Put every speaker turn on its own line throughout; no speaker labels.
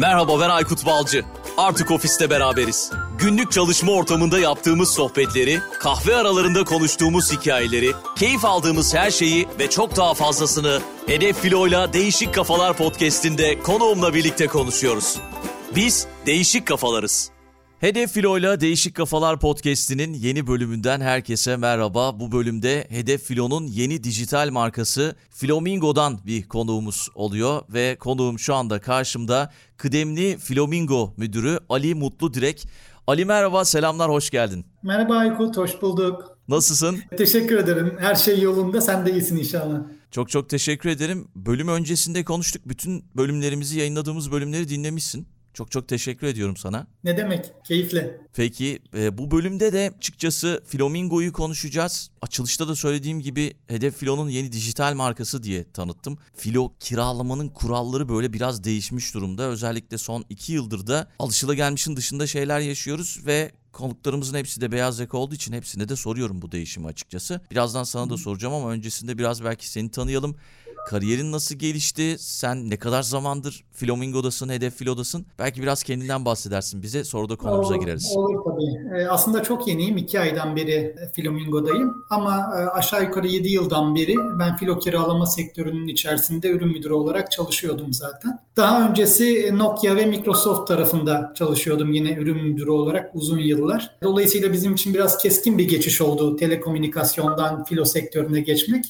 Merhaba ben Aykut Balcı. Artık ofiste beraberiz. Günlük çalışma ortamında yaptığımız sohbetleri, kahve aralarında konuştuğumuz hikayeleri, keyif aldığımız her şeyi ve çok daha fazlasını Hedef Filo'yla Değişik Kafalar podcast'inde konuğumla birlikte konuşuyoruz. Biz değişik kafalarız. Hedef Filo'yla Değişik Kafalar podcast'inin yeni bölümünden herkese merhaba. Bu bölümde Hedef Filo'nun yeni dijital markası Flamingo'dan bir konuğumuz oluyor ve konuğum şu anda karşımda kıdemli Flamingo müdürü Ali Mutlu Direk. Ali merhaba, selamlar, hoş geldin.
Merhaba Aykut, hoş bulduk.
Nasılsın?
Teşekkür ederim. Her şey yolunda. Sen de iyisin inşallah.
Çok çok teşekkür ederim. Bölüm öncesinde konuştuk. Bütün bölümlerimizi, yayınladığımız bölümleri dinlemişsin. Çok çok teşekkür ediyorum sana.
Ne demek? Keyifle.
Peki e, bu bölümde de açıkçası Flamingo'yu konuşacağız. Açılışta da söylediğim gibi Hedef Filo'nun yeni dijital markası diye tanıttım. Filo kiralamanın kuralları böyle biraz değişmiş durumda. Özellikle son iki yıldır da alışılagelmişin dışında şeyler yaşıyoruz ve konuklarımızın hepsi de beyaz yaka olduğu için hepsine de soruyorum bu değişimi açıkçası. Birazdan sana da soracağım ama öncesinde biraz belki seni tanıyalım. Kariyerin nasıl gelişti? Sen ne kadar zamandır Flamingo'dasın, Hedef Filo'dasın? Belki biraz kendinden bahsedersin bize. Sonra da konumuza gireriz.
Olur tabii. Ee, aslında çok yeniyim. iki aydan beri Flamingo'dayım. Ama e, aşağı yukarı 7 yıldan beri ben filo kiralama sektörünün içerisinde ürün müdürü olarak çalışıyordum zaten. Daha öncesi Nokia ve Microsoft tarafında çalışıyordum yine ürün müdürü olarak uzun yıllar. Dolayısıyla bizim için biraz keskin bir geçiş oldu telekomünikasyondan filo sektörüne geçmek.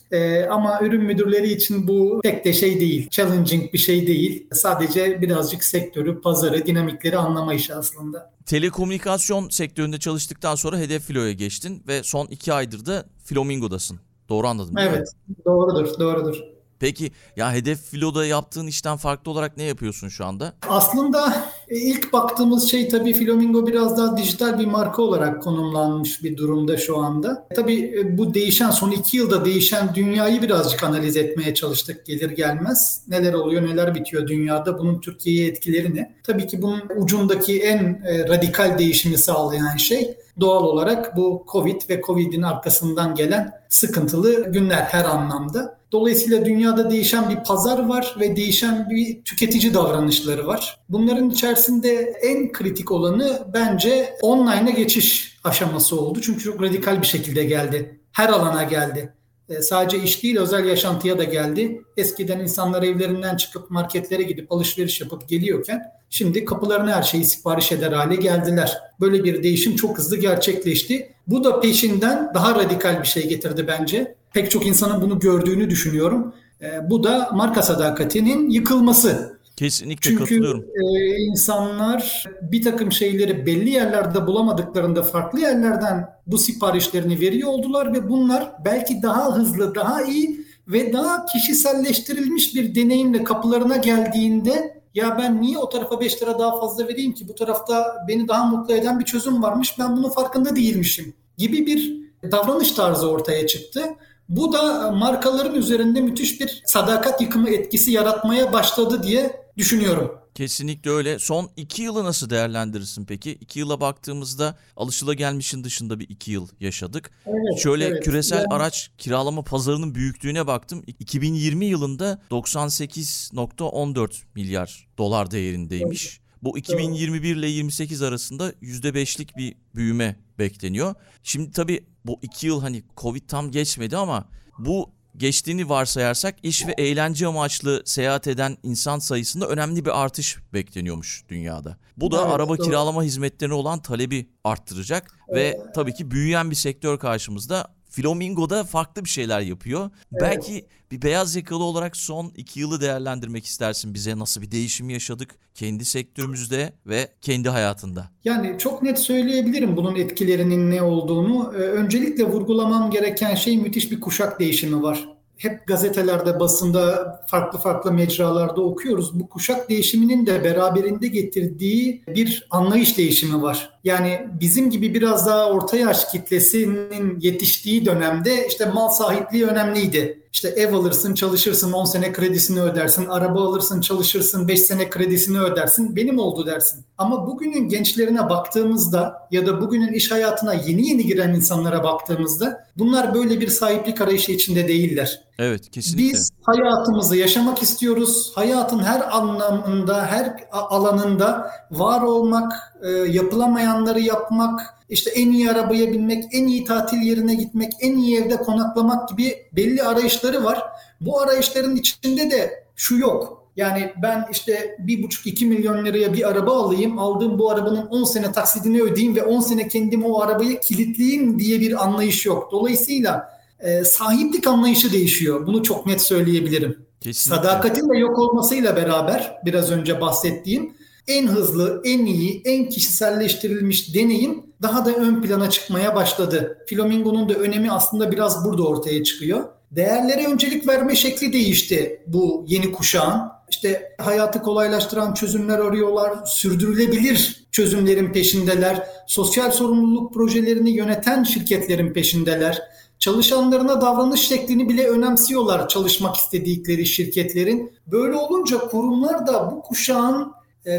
Ama ürün müdürleri için bu pek de şey değil. Challenging bir şey değil. Sadece birazcık sektörü, pazarı, dinamikleri anlama işi aslında.
Telekomünikasyon sektöründe çalıştıktan sonra Hedef Filo'ya geçtin ve son iki aydır da Flamingo'dasın. Doğru anladım
Evet, doğrudur, doğrudur.
Peki ya Hedef Filo'da yaptığın işten farklı olarak ne yapıyorsun şu anda?
Aslında e, ilk baktığımız şey tabii Flamingo biraz daha dijital bir marka olarak konumlanmış bir durumda şu anda. E, tabii e, bu değişen son iki yılda değişen dünyayı birazcık analiz etmeye çalıştık gelir gelmez. Neler oluyor neler bitiyor dünyada bunun Türkiye'ye etkileri ne? Tabii ki bunun ucundaki en radikal değişimi sağlayan şey doğal olarak bu Covid ve Covid'in arkasından gelen sıkıntılı günler her anlamda. Dolayısıyla dünyada değişen bir pazar var ve değişen bir tüketici davranışları var. Bunların içerisinde en kritik olanı bence online'a geçiş aşaması oldu. Çünkü çok radikal bir şekilde geldi. Her alana geldi. E, sadece iş değil özel yaşantıya da geldi. Eskiden insanlar evlerinden çıkıp marketlere gidip alışveriş yapıp geliyorken şimdi kapılarına her şeyi sipariş eder hale geldiler. Böyle bir değişim çok hızlı gerçekleşti. Bu da peşinden daha radikal bir şey getirdi bence. Pek çok insanın bunu gördüğünü düşünüyorum. E, bu da marka sadakatinin yıkılması.
Kesinlikle
Çünkü,
katılıyorum.
Çünkü e, insanlar bir takım şeyleri belli yerlerde bulamadıklarında farklı yerlerden bu siparişlerini veriyor oldular ve bunlar belki daha hızlı, daha iyi ve daha kişiselleştirilmiş bir deneyimle kapılarına geldiğinde ya ben niye o tarafa 5 lira daha fazla vereyim ki bu tarafta beni daha mutlu eden bir çözüm varmış ben bunun farkında değilmişim gibi bir davranış tarzı ortaya çıktı. Bu da markaların üzerinde müthiş bir sadakat yıkımı etkisi yaratmaya başladı diye düşünüyorum.
Kesinlikle öyle. Son iki yılı nasıl değerlendirirsin peki? İki yıla baktığımızda alışılagelmişin dışında bir iki yıl yaşadık.
Evet,
Şöyle
evet.
küresel
yani...
araç kiralama pazarının büyüklüğüne baktım. 2020 yılında 98.14 milyar dolar değerindeymiş. Evet. Bu 2021 ile 28 arasında %5'lik bir büyüme bekleniyor. Şimdi tabii bu iki yıl hani Covid tam geçmedi ama bu geçtiğini varsayarsak iş ve eğlence amaçlı seyahat eden insan sayısında önemli bir artış bekleniyormuş dünyada. Bu da evet, araba doğru. kiralama hizmetlerine olan talebi arttıracak ve tabii ki büyüyen bir sektör karşımızda. Flamingo da farklı bir şeyler yapıyor. Evet. Belki bir beyaz yakalı olarak son iki yılı değerlendirmek istersin bize. Nasıl bir değişim yaşadık kendi sektörümüzde ve kendi hayatında?
Yani çok net söyleyebilirim bunun etkilerinin ne olduğunu. Öncelikle vurgulamam gereken şey müthiş bir kuşak değişimi var hep gazetelerde, basında, farklı farklı mecralarda okuyoruz. Bu kuşak değişiminin de beraberinde getirdiği bir anlayış değişimi var. Yani bizim gibi biraz daha orta yaş kitlesinin yetiştiği dönemde işte mal sahipliği önemliydi. İşte ev alırsın, çalışırsın, 10 sene kredisini ödersin, araba alırsın, çalışırsın, 5 sene kredisini ödersin, benim oldu dersin. Ama bugünün gençlerine baktığımızda ya da bugünün iş hayatına yeni yeni giren insanlara baktığımızda bunlar böyle bir sahiplik arayışı içinde değiller.
Evet, kesinlikle.
Biz hayatımızı yaşamak istiyoruz. Hayatın her anlamında, her alanında var olmak, e, yapılamayanları yapmak, işte en iyi arabaya binmek, en iyi tatil yerine gitmek, en iyi evde konaklamak gibi belli arayışları var. Bu arayışların içinde de şu yok. Yani ben işte bir buçuk iki milyon liraya bir araba alayım, aldığım bu arabanın 10 sene taksidini ödeyeyim ve 10 sene kendim o arabayı kilitleyeyim diye bir anlayış yok. Dolayısıyla e, sahiplik anlayışı değişiyor. Bunu çok net söyleyebilirim. Kesinlikle. Sadakatin de yok olmasıyla beraber biraz önce bahsettiğim en hızlı, en iyi, en kişiselleştirilmiş deneyim daha da ön plana çıkmaya başladı. Flamingo'nun da önemi aslında biraz burada ortaya çıkıyor. Değerlere öncelik verme şekli değişti bu yeni kuşağın. İşte hayatı kolaylaştıran çözümler arıyorlar, sürdürülebilir çözümlerin peşindeler, sosyal sorumluluk projelerini yöneten şirketlerin peşindeler. Çalışanlarına davranış şeklini bile önemsiyorlar çalışmak istedikleri şirketlerin. Böyle olunca kurumlar da bu kuşağın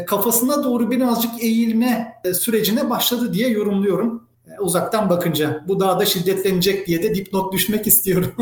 kafasına doğru birazcık eğilme e, sürecine başladı diye yorumluyorum e, uzaktan bakınca. Bu daha da şiddetlenecek diye de dipnot düşmek istiyorum.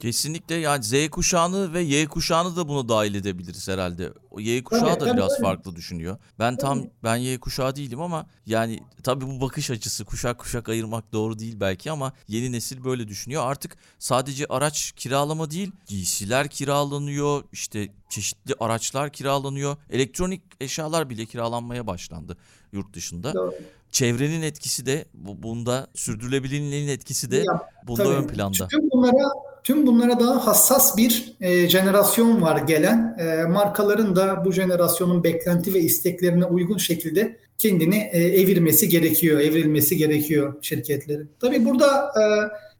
Kesinlikle yani Z kuşağını ve Y kuşağını da bunu dahil edebiliriz herhalde. O Y kuşağı
tabii,
da
tabii,
biraz
tabii.
farklı düşünüyor. Ben tam ben Y kuşağı değilim ama yani tabii bu bakış açısı kuşak kuşak ayırmak doğru değil belki ama yeni nesil böyle düşünüyor. Artık sadece araç kiralama değil, giysiler kiralanıyor, işte çeşitli araçlar kiralanıyor. Elektronik eşyalar bile kiralanmaya başlandı yurt dışında.
Doğru.
Çevrenin etkisi de bu- bunda sürdürülebilirliğin etkisi de
Ya,
bunda
Tabii.
ön planda.
Tüm bunlara tüm bunlara daha hassas bir e, jenerasyon var gelen. E, markaların da bu jenerasyonun beklenti ve isteklerine uygun şekilde kendini e, evirmesi gerekiyor, evrilmesi gerekiyor şirketlerin. Tabii burada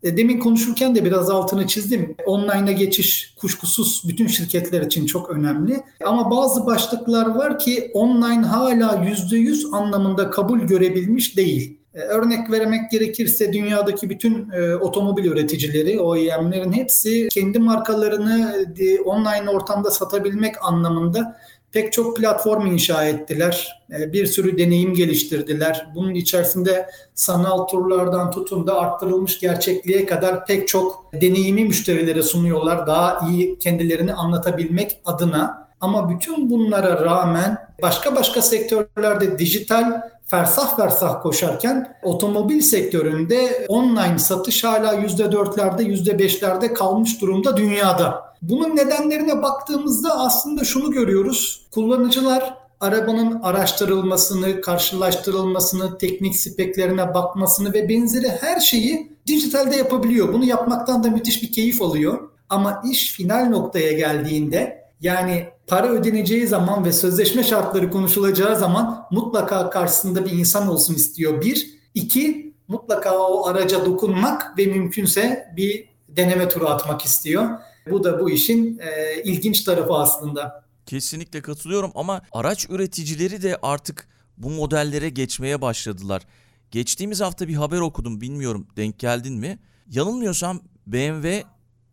e, demin konuşurken de biraz altını çizdim. Online'a geçiş kuşkusuz bütün şirketler için çok önemli. Ama bazı başlıklar var ki online hala %100 anlamında kabul görebilmiş değil. E, Örnek vermek gerekirse dünyadaki bütün e, otomobil üreticileri, OEM'lerin hepsi kendi markalarını e, online ortamda satabilmek anlamında pek çok platform inşa ettiler. E, bir sürü deneyim geliştirdiler. Bunun içerisinde sanal turlardan tutun da arttırılmış gerçekliğe kadar pek çok deneyimi müşterilere sunuyorlar. Daha iyi kendilerini anlatabilmek adına. Ama bütün bunlara rağmen başka başka sektörlerde dijital fersah fersah koşarken otomobil sektöründe online satış hala %4'lerde %5'lerde kalmış durumda dünyada. Bunun nedenlerine baktığımızda aslında şunu görüyoruz. Kullanıcılar arabanın araştırılmasını, karşılaştırılmasını, teknik speklerine bakmasını ve benzeri her şeyi dijitalde yapabiliyor. Bunu yapmaktan da müthiş bir keyif alıyor. Ama iş final noktaya geldiğinde yani para ödeneceği zaman ve sözleşme şartları konuşulacağı zaman mutlaka karşısında bir insan olsun istiyor. Bir, iki mutlaka o araca dokunmak ve mümkünse bir deneme turu atmak istiyor. Bu da bu işin e, ilginç tarafı aslında.
Kesinlikle katılıyorum ama araç üreticileri de artık bu modellere geçmeye başladılar. Geçtiğimiz hafta bir haber okudum bilmiyorum denk geldin mi? Yanılmıyorsam BMW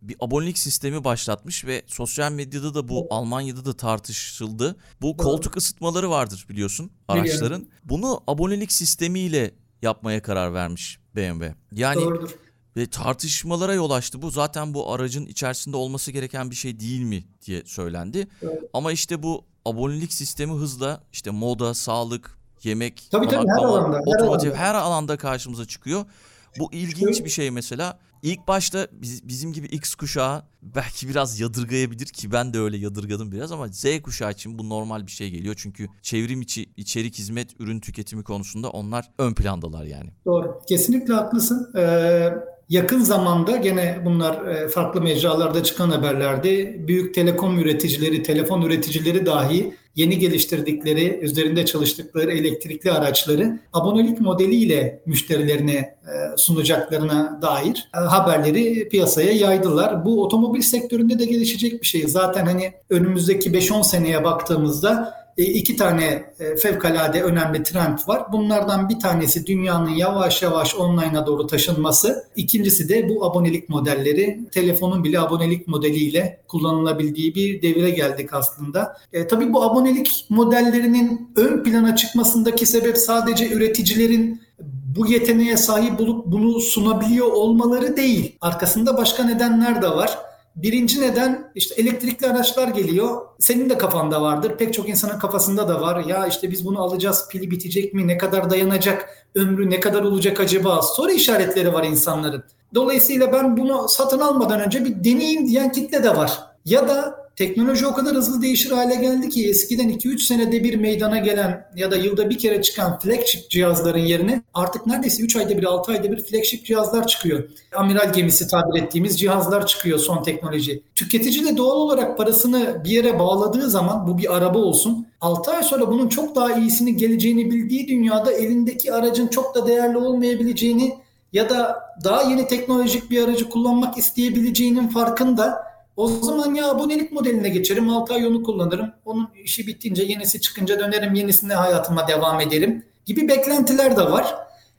bir abonelik sistemi başlatmış ve sosyal medyada da bu Almanya'da da tartışıldı. Bu koltuk ısıtmaları vardır biliyorsun araçların. Bunu abonelik sistemiyle yapmaya karar vermiş BMW. Yani
Doğrudur.
ve tartışmalara yol açtı. Bu zaten bu aracın içerisinde olması gereken bir şey değil mi diye söylendi.
Evet.
Ama işte bu abonelik sistemi hızla işte moda, sağlık, yemek,
Tabii tabii, her alanda, her
otomotiv
alanda.
her alanda karşımıza çıkıyor. Bu ilginç bir şey mesela. İlk başta biz, bizim gibi X kuşağı belki biraz yadırgayabilir ki ben de öyle yadırgadım biraz ama Z kuşağı için bu normal bir şey geliyor. Çünkü çevrim içi içerik hizmet ürün tüketimi konusunda onlar ön plandalar yani.
Doğru. Kesinlikle haklısın. Ee, yakın zamanda gene bunlar e, farklı mecralarda çıkan haberlerdi. Büyük telekom üreticileri, telefon üreticileri dahi yeni geliştirdikleri, üzerinde çalıştıkları elektrikli araçları abonelik modeliyle müşterilerine e, sunacaklarına dair e, haberleri piyasaya yaydılar. Bu otomobil sektöründe de gelişecek bir şey. Zaten hani önümüzdeki 5-10 seneye baktığımızda iki tane e, fevkalade önemli trend var. Bunlardan bir tanesi dünyanın yavaş yavaş online'a doğru taşınması. İkincisi de bu abonelik modelleri. Telefonun bile abonelik modeliyle kullanılabildiği bir devire geldik aslında. E, tabii bu abonelik modellerinin ön plana çıkmasındaki sebep sadece üreticilerin bu yeteneğe sahip bulup bunu sunabiliyor olmaları değil. Arkasında başka nedenler de var. Birinci neden işte elektrikli araçlar geliyor. Senin de kafanda vardır. Pek çok insanın kafasında da var. Ya işte biz bunu alacağız. Pili bitecek mi? Ne kadar dayanacak? Ömrü ne kadar olacak acaba? Soru işaretleri var insanların. Dolayısıyla ben bunu satın almadan önce bir deneyeyim diyen kitle de var. Ya da teknoloji o kadar hızlı değişir hale geldi ki eskiden 2-3 senede bir meydana gelen ya da yılda bir kere çıkan flagship cihazların yerine artık neredeyse 3 ayda bir 6 ayda bir flagship cihazlar çıkıyor. Amiral gemisi tabir ettiğimiz cihazlar çıkıyor son teknoloji. Tüketici de doğal olarak parasını bir yere bağladığı zaman bu bir araba olsun 6 ay sonra bunun çok daha iyisini geleceğini bildiği dünyada elindeki aracın çok da değerli olmayabileceğini ya da daha yeni teknolojik bir aracı kullanmak isteyebileceğinin farkında o zaman ya abonelik modeline geçerim. 6 ay onu kullanırım. Onun işi bittince yenisi çıkınca dönerim. Yenisine hayatıma devam ederim. Gibi beklentiler de var.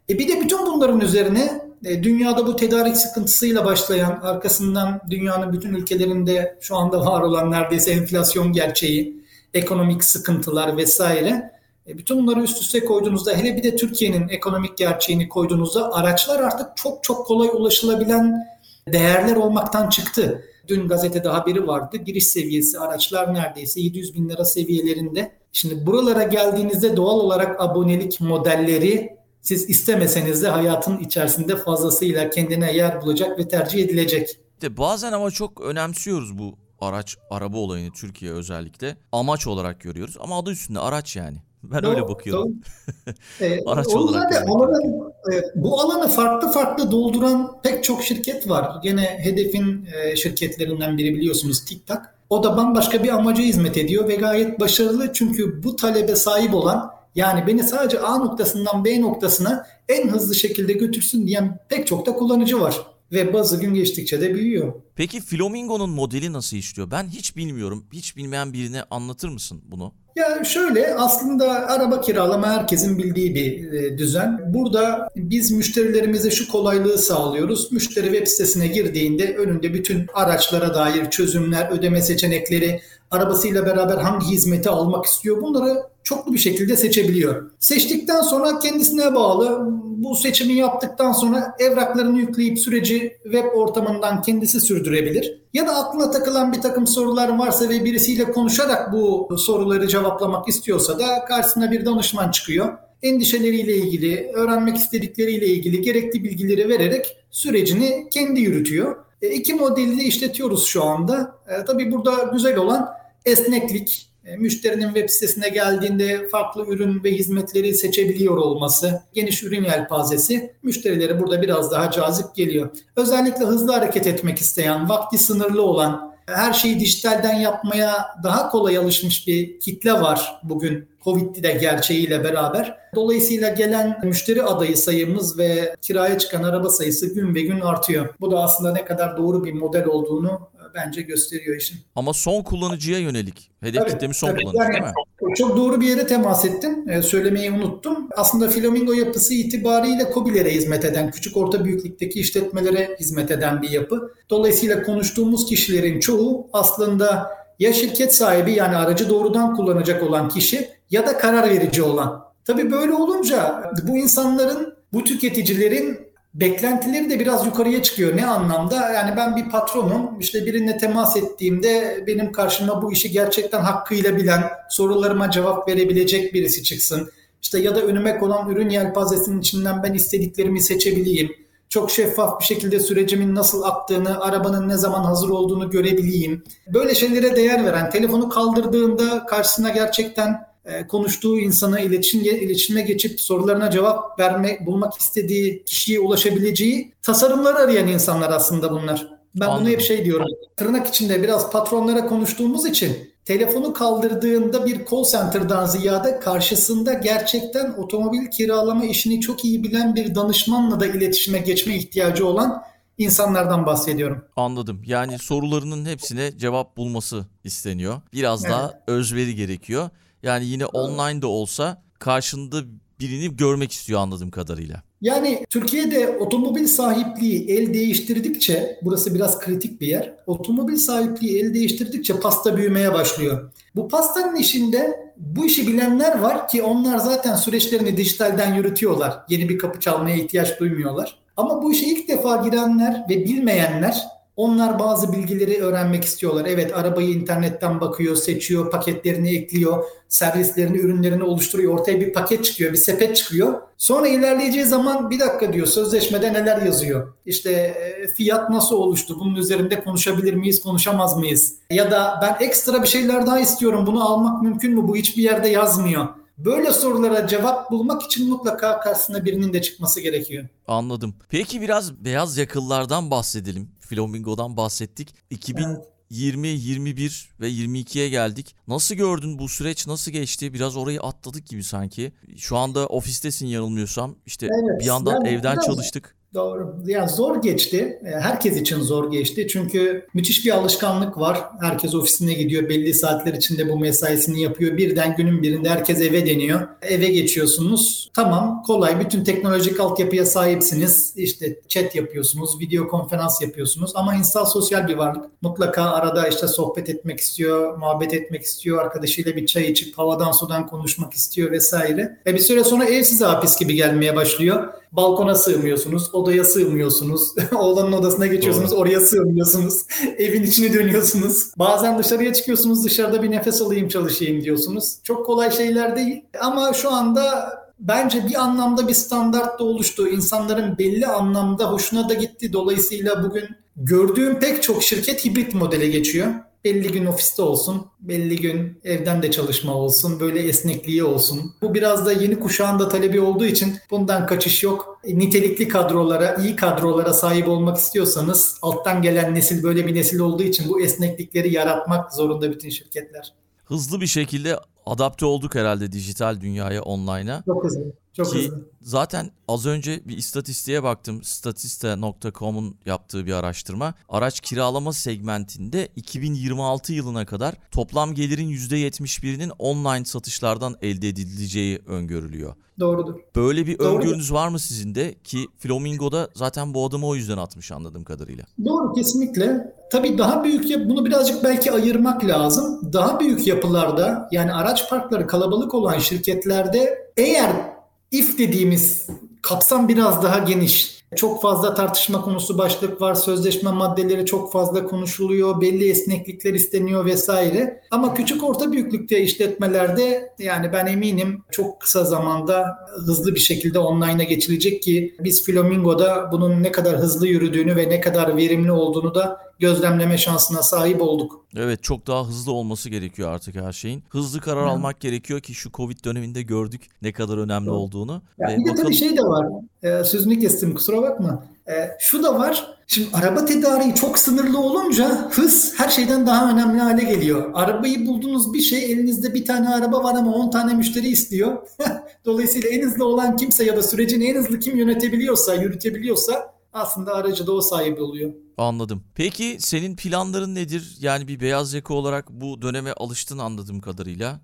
E bir de bütün bunların üzerine e, dünyada bu tedarik sıkıntısıyla başlayan arkasından dünyanın bütün ülkelerinde şu anda var olan neredeyse enflasyon gerçeği, ekonomik sıkıntılar vesaire. E, bütün bunları üst üste koyduğunuzda hele bir de Türkiye'nin ekonomik gerçeğini koyduğunuzda araçlar artık çok çok kolay ulaşılabilen değerler olmaktan çıktı. Dün gazetede haberi vardı. Giriş seviyesi araçlar neredeyse 700 bin lira seviyelerinde. Şimdi buralara geldiğinizde doğal olarak abonelik modelleri siz istemeseniz de hayatın içerisinde fazlasıyla kendine yer bulacak ve tercih edilecek.
De bazen ama çok önemsiyoruz bu araç araba olayını Türkiye özellikle amaç olarak görüyoruz ama adı üstünde araç yani. Ben doğru, öyle bakıyorum.
ee, Araç olarak. Yani. Alanı, e, bu alanı farklı farklı dolduran pek çok şirket var. Gene hedefin e, şirketlerinden biri biliyorsunuz TikTok. O da bambaşka bir amaca hizmet ediyor ve gayet başarılı çünkü bu talebe sahip olan yani beni sadece A noktasından B noktasına en hızlı şekilde götürsün diyen pek çok da kullanıcı var. Ve bazı gün geçtikçe de büyüyor.
Peki Flamingo'nun modeli nasıl işliyor? Ben hiç bilmiyorum. Hiç bilmeyen birine anlatır mısın bunu?
Ya şöyle aslında araba kiralama herkesin bildiği bir e, düzen. Burada biz müşterilerimize şu kolaylığı sağlıyoruz. Müşteri web sitesine girdiğinde önünde bütün araçlara dair çözümler, ödeme seçenekleri, arabasıyla beraber hangi hizmeti almak istiyor bunları çoklu bir şekilde seçebiliyor. Seçtikten sonra kendisine bağlı bu seçimi yaptıktan sonra evraklarını yükleyip süreci web ortamından kendisi sürdürebilir. Ya da aklına takılan bir takım sorular varsa ve birisiyle konuşarak bu soruları cevaplamak istiyorsa da karşısına bir danışman çıkıyor. Endişeleriyle ilgili, öğrenmek istedikleriyle ilgili gerekli bilgileri vererek sürecini kendi yürütüyor. E, iki modeli de işletiyoruz şu anda. E, tabii burada güzel olan esneklik, müşterinin web sitesine geldiğinde farklı ürün ve hizmetleri seçebiliyor olması, geniş ürün yelpazesi müşterilere burada biraz daha cazip geliyor. Özellikle hızlı hareket etmek isteyen, vakti sınırlı olan, her şeyi dijitalden yapmaya daha kolay alışmış bir kitle var bugün Covid'li de gerçeğiyle beraber. Dolayısıyla gelen müşteri adayı sayımız ve kiraya çıkan araba sayısı gün ve gün artıyor. Bu da aslında ne kadar doğru bir model olduğunu bence gösteriyor işin.
Ama son kullanıcıya yönelik. Hedef tabii, kitlemiz son tabii. kullanıcı yani, değil
mi? Çok doğru bir yere temas ettin. Ee, söylemeyi unuttum. Aslında Flamingo yapısı itibariyle COBİ'lere hizmet eden, küçük orta büyüklükteki işletmelere hizmet eden bir yapı. Dolayısıyla konuştuğumuz kişilerin çoğu aslında ya şirket sahibi yani aracı doğrudan kullanacak olan kişi ya da karar verici olan. Tabii böyle olunca bu insanların, bu tüketicilerin beklentileri de biraz yukarıya çıkıyor. Ne anlamda? Yani ben bir patronum. İşte birine temas ettiğimde benim karşıma bu işi gerçekten hakkıyla bilen, sorularıma cevap verebilecek birisi çıksın. İşte ya da önüme konan ürün yelpazesinin içinden ben istediklerimi seçebileyim. Çok şeffaf bir şekilde sürecimin nasıl aktığını, arabanın ne zaman hazır olduğunu görebileyim. Böyle şeylere değer veren, telefonu kaldırdığında karşısına gerçekten konuştuğu insana iletişim, iletişime geçip sorularına cevap verme, bulmak istediği kişiye ulaşabileceği tasarımlar arayan insanlar aslında bunlar. Ben Anladım. bunu hep şey diyorum. Tırnak içinde biraz patronlara konuştuğumuz için telefonu kaldırdığında bir call center'dan ziyade karşısında gerçekten otomobil kiralama işini çok iyi bilen bir danışmanla da iletişime geçme ihtiyacı olan insanlardan bahsediyorum.
Anladım. Yani sorularının hepsine cevap bulması isteniyor. Biraz evet. daha özveri gerekiyor. Yani yine online de olsa karşında birini görmek istiyor anladığım kadarıyla.
Yani Türkiye'de otomobil sahipliği el değiştirdikçe, burası biraz kritik bir yer, otomobil sahipliği el değiştirdikçe pasta büyümeye başlıyor. Bu pastanın işinde bu işi bilenler var ki onlar zaten süreçlerini dijitalden yürütüyorlar. Yeni bir kapı çalmaya ihtiyaç duymuyorlar. Ama bu işe ilk defa girenler ve bilmeyenler onlar bazı bilgileri öğrenmek istiyorlar. Evet arabayı internetten bakıyor, seçiyor, paketlerini ekliyor, servislerini, ürünlerini oluşturuyor. Ortaya bir paket çıkıyor, bir sepet çıkıyor. Sonra ilerleyeceği zaman bir dakika diyor sözleşmede neler yazıyor? İşte e, fiyat nasıl oluştu? Bunun üzerinde konuşabilir miyiz, konuşamaz mıyız? Ya da ben ekstra bir şeyler daha istiyorum. Bunu almak mümkün mü? Bu hiçbir yerde yazmıyor. Böyle sorulara cevap bulmak için mutlaka karşısına birinin de çıkması gerekiyor.
Anladım. Peki biraz beyaz yakıllardan bahsedelim. Flamingo'dan bahsettik. 2020, 21 ve 22'ye geldik. Nasıl gördün bu süreç nasıl geçti? Biraz orayı atladık gibi sanki. Şu anda ofistesin yanılmıyorsam. İşte
Evet,
bir yandan
yani
evden çalıştık.
Doğru. Yani zor geçti. E, Herkes için zor geçti. Çünkü müthiş bir alışkanlık var. Herkes ofisine gidiyor. Belli saatler içinde bu mesaisini yapıyor. Birden günün birinde herkes eve deniyor. Eve geçiyorsunuz. Tamam kolay. Bütün teknolojik altyapıya sahipsiniz. İşte chat yapıyorsunuz. Video konferans yapıyorsunuz. Ama insan sosyal bir varlık. Mutlaka arada işte sohbet etmek istiyor. Muhabbet etmek istiyor. Arkadaşıyla bir çay içip havadan sudan konuşmak istiyor vesaire. Ve bir süre sonra ev size hapis gibi gelmeye başlıyor. Balkona sığmıyorsunuz, odaya sığmıyorsunuz, oğlanın odasına geçiyorsunuz, oraya sığmıyorsunuz, evin içine dönüyorsunuz. Bazen dışarıya çıkıyorsunuz, dışarıda bir nefes alayım çalışayım diyorsunuz. Çok kolay şeyler değil ama şu anda bence bir anlamda bir standart da oluştu. İnsanların belli anlamda hoşuna da gitti. Dolayısıyla bugün gördüğüm pek çok şirket hibrit modele geçiyor. Belli gün ofiste olsun, belli gün evden de çalışma olsun, böyle esnekliği olsun. Bu biraz da yeni kuşağın da talebi olduğu için bundan kaçış yok. Nitelikli kadrolara, iyi kadrolara sahip olmak istiyorsanız alttan gelen nesil böyle bir nesil olduğu için bu esneklikleri yaratmak zorunda bütün şirketler.
Hızlı bir şekilde adapte olduk herhalde dijital dünyaya, online'a.
Çok hızlı, çok
Ki
hızlı.
zaten az önce bir istatistiğe baktım. Statista.com'un yaptığı bir araştırma. Araç kiralama segmentinde 2026 yılına kadar toplam gelirin %71'inin online satışlardan elde edileceği öngörülüyor.
Doğrudur.
Böyle bir
Doğru.
öngörünüz var mı sizin de? Ki Flamingo'da zaten bu adımı o yüzden atmış anladığım kadarıyla.
Doğru kesinlikle. Tabii daha büyük bunu birazcık belki ayırmak lazım. Daha büyük yapılarda yani araç parkları kalabalık olan şirketlerde eğer if dediğimiz kapsam biraz daha geniş. Çok fazla tartışma konusu başlık var. Sözleşme maddeleri çok fazla konuşuluyor. Belli esneklikler isteniyor vesaire. Ama küçük orta büyüklükte işletmelerde yani ben eminim çok kısa zamanda hızlı bir şekilde online'a geçilecek ki biz Flamingo'da bunun ne kadar hızlı yürüdüğünü ve ne kadar verimli olduğunu da gözlemleme şansına sahip olduk.
Evet çok daha hızlı olması gerekiyor artık her şeyin. Hızlı karar
Hı.
almak gerekiyor ki şu Covid döneminde gördük ne kadar önemli
Doğru.
olduğunu.
Ya bir de
bakalım
tabii şey de var. E, sözünü kestim kusura bakma. E, şu da var. Şimdi araba tedariği çok sınırlı olunca hız her şeyden daha önemli hale geliyor. Arabayı buldunuz bir şey elinizde bir tane araba var ama 10 tane müşteri istiyor. Dolayısıyla en hızlı olan kimse ya da sürecin en hızlı kim yönetebiliyorsa, yürütebiliyorsa aslında aracı da o sahibi oluyor.
Anladım. Peki senin planların nedir? Yani bir beyaz yaka olarak bu döneme alıştın anladığım kadarıyla.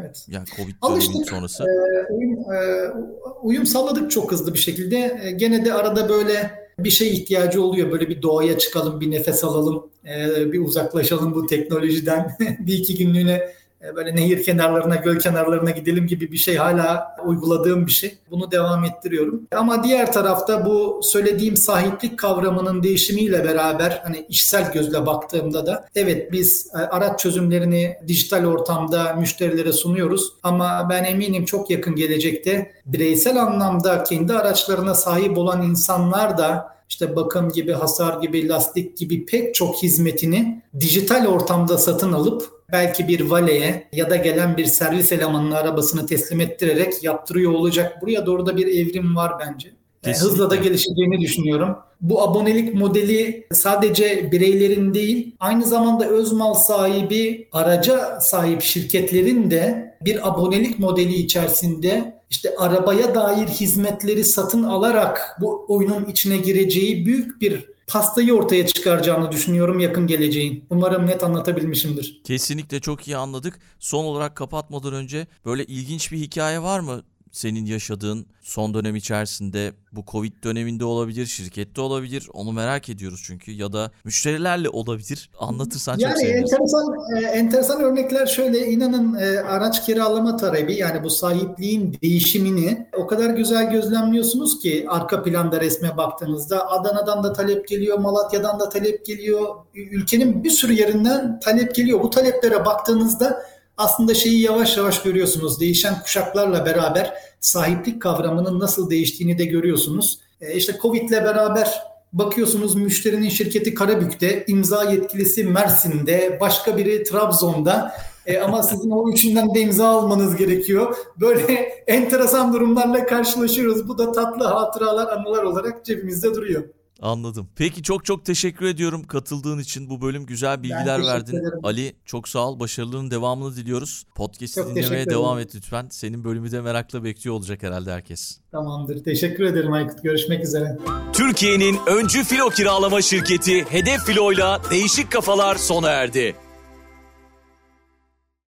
Evet.
Yani Covid
Alıştık.
sonrası.
Ee, uyum, e, uyum sağladık çok hızlı bir şekilde. E, Gene de arada böyle bir şey ihtiyacı oluyor. Böyle bir doğaya çıkalım, bir nefes alalım, e, bir uzaklaşalım bu teknolojiden. bir iki günlüğüne e, böyle nehir kenarlarına, göl kenarlarına gidelim gibi bir şey hala uyguladığım bir şey. Bunu devam ettiriyorum. Ama diğer tarafta bu söylediğim sahiplik kavramının değişimiyle beraber hani işsel gözle baktığımda da evet biz e, araç çözümlerini dijital ortamda müşterilere sunuyoruz ama ben eminim çok yakın gelecekte bireysel anlamda kendi araçlarına sahip olan insanlar da işte bakım gibi, hasar gibi, lastik gibi pek çok hizmetini dijital ortamda satın alıp belki bir valeye ya da gelen bir servis elemanının arabasını teslim ettirerek yaptırıyor olacak. Buraya doğru da bir evrim var bence.
Kesinlikle.
Hızla da gelişeceğini düşünüyorum. Bu abonelik modeli sadece bireylerin değil, aynı zamanda öz mal sahibi, araca sahip şirketlerin de bir abonelik modeli içerisinde işte arabaya dair hizmetleri satın alarak bu oyunun içine gireceği büyük bir pastayı ortaya çıkaracağını düşünüyorum yakın geleceğin. Umarım net anlatabilmişimdir.
Kesinlikle çok iyi anladık. Son olarak kapatmadan önce böyle ilginç bir hikaye var mı? Senin yaşadığın son dönem içerisinde bu Covid döneminde olabilir, şirkette olabilir. Onu merak ediyoruz çünkü ya da müşterilerle olabilir. Anlatırsan
yani
çok seviniriz.
enteresan e, enteresan örnekler şöyle inanın e, araç kiralama talebi yani bu sahipliğin değişimini o kadar güzel gözlemliyorsunuz ki arka planda resme baktığınızda Adana'dan da talep geliyor, Malatya'dan da talep geliyor. Ülkenin bir sürü yerinden talep geliyor. Bu taleplere baktığınızda aslında şeyi yavaş yavaş görüyorsunuz. Değişen kuşaklarla beraber sahiplik kavramının nasıl değiştiğini de görüyorsunuz. E işte Covid ile beraber bakıyorsunuz müşterinin şirketi Karabük'te, imza yetkilisi Mersin'de, başka biri Trabzon'da. E ama sizin o üçünden de imza almanız gerekiyor. Böyle enteresan durumlarla karşılaşıyoruz. Bu da tatlı hatıralar, anılar olarak cebimizde duruyor.
Anladım. Peki çok çok teşekkür ediyorum katıldığın için. Bu bölüm güzel bilgiler verdin.
ederim.
Ali çok sağ ol. Başarılarının devamını diliyoruz. Podcast'i dinlemeye
ederim.
devam et lütfen. Senin bölümü de merakla bekliyor olacak herhalde herkes.
Tamamdır. Teşekkür ederim Aykut. Görüşmek üzere.
Türkiye'nin öncü filo kiralama şirketi Hedef Filo'yla değişik kafalar sona erdi.